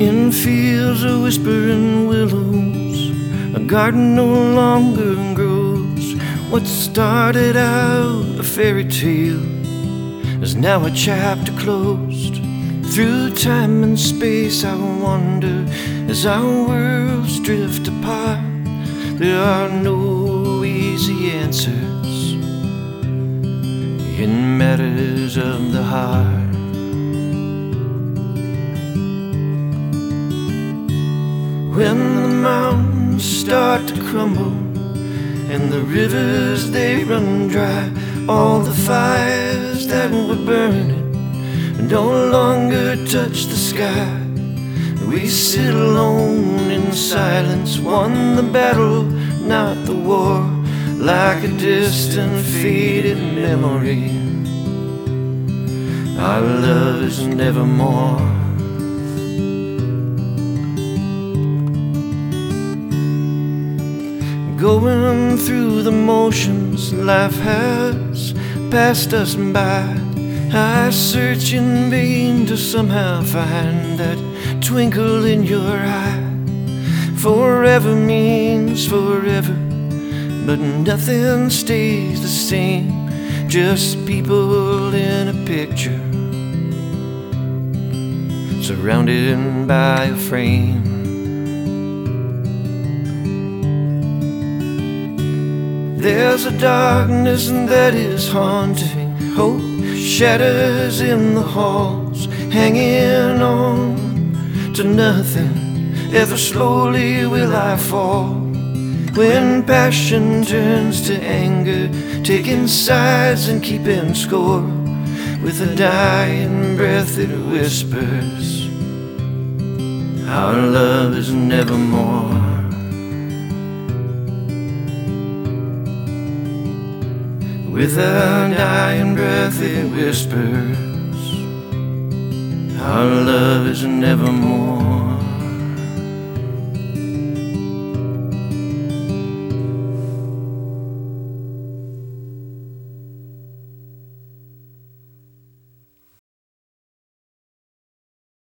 In fields of whispering willows, a garden no longer grows. What started out a fairy tale is now a chapter closed. Through time and space, I wander as our worlds drift apart. There are no easy answers in matters of the heart. When the mountains start to crumble and the rivers they run dry, all the fires that were burning no longer touch the sky. We sit alone in silence, won the battle, not the war, like a distant faded memory. Our love is nevermore. Going through the motions, life has passed us by. I search in vain to somehow find that twinkle in your eye. Forever means forever, but nothing stays the same. Just people in a picture, surrounded by a frame. There's a darkness that is haunting. Hope shatters in the halls, hanging on to nothing. Ever slowly will I fall. When passion turns to anger, taking sides and keeping score. With a dying breath, it whispers, Our love is nevermore. With a dying breath it whispers Our love is nevermore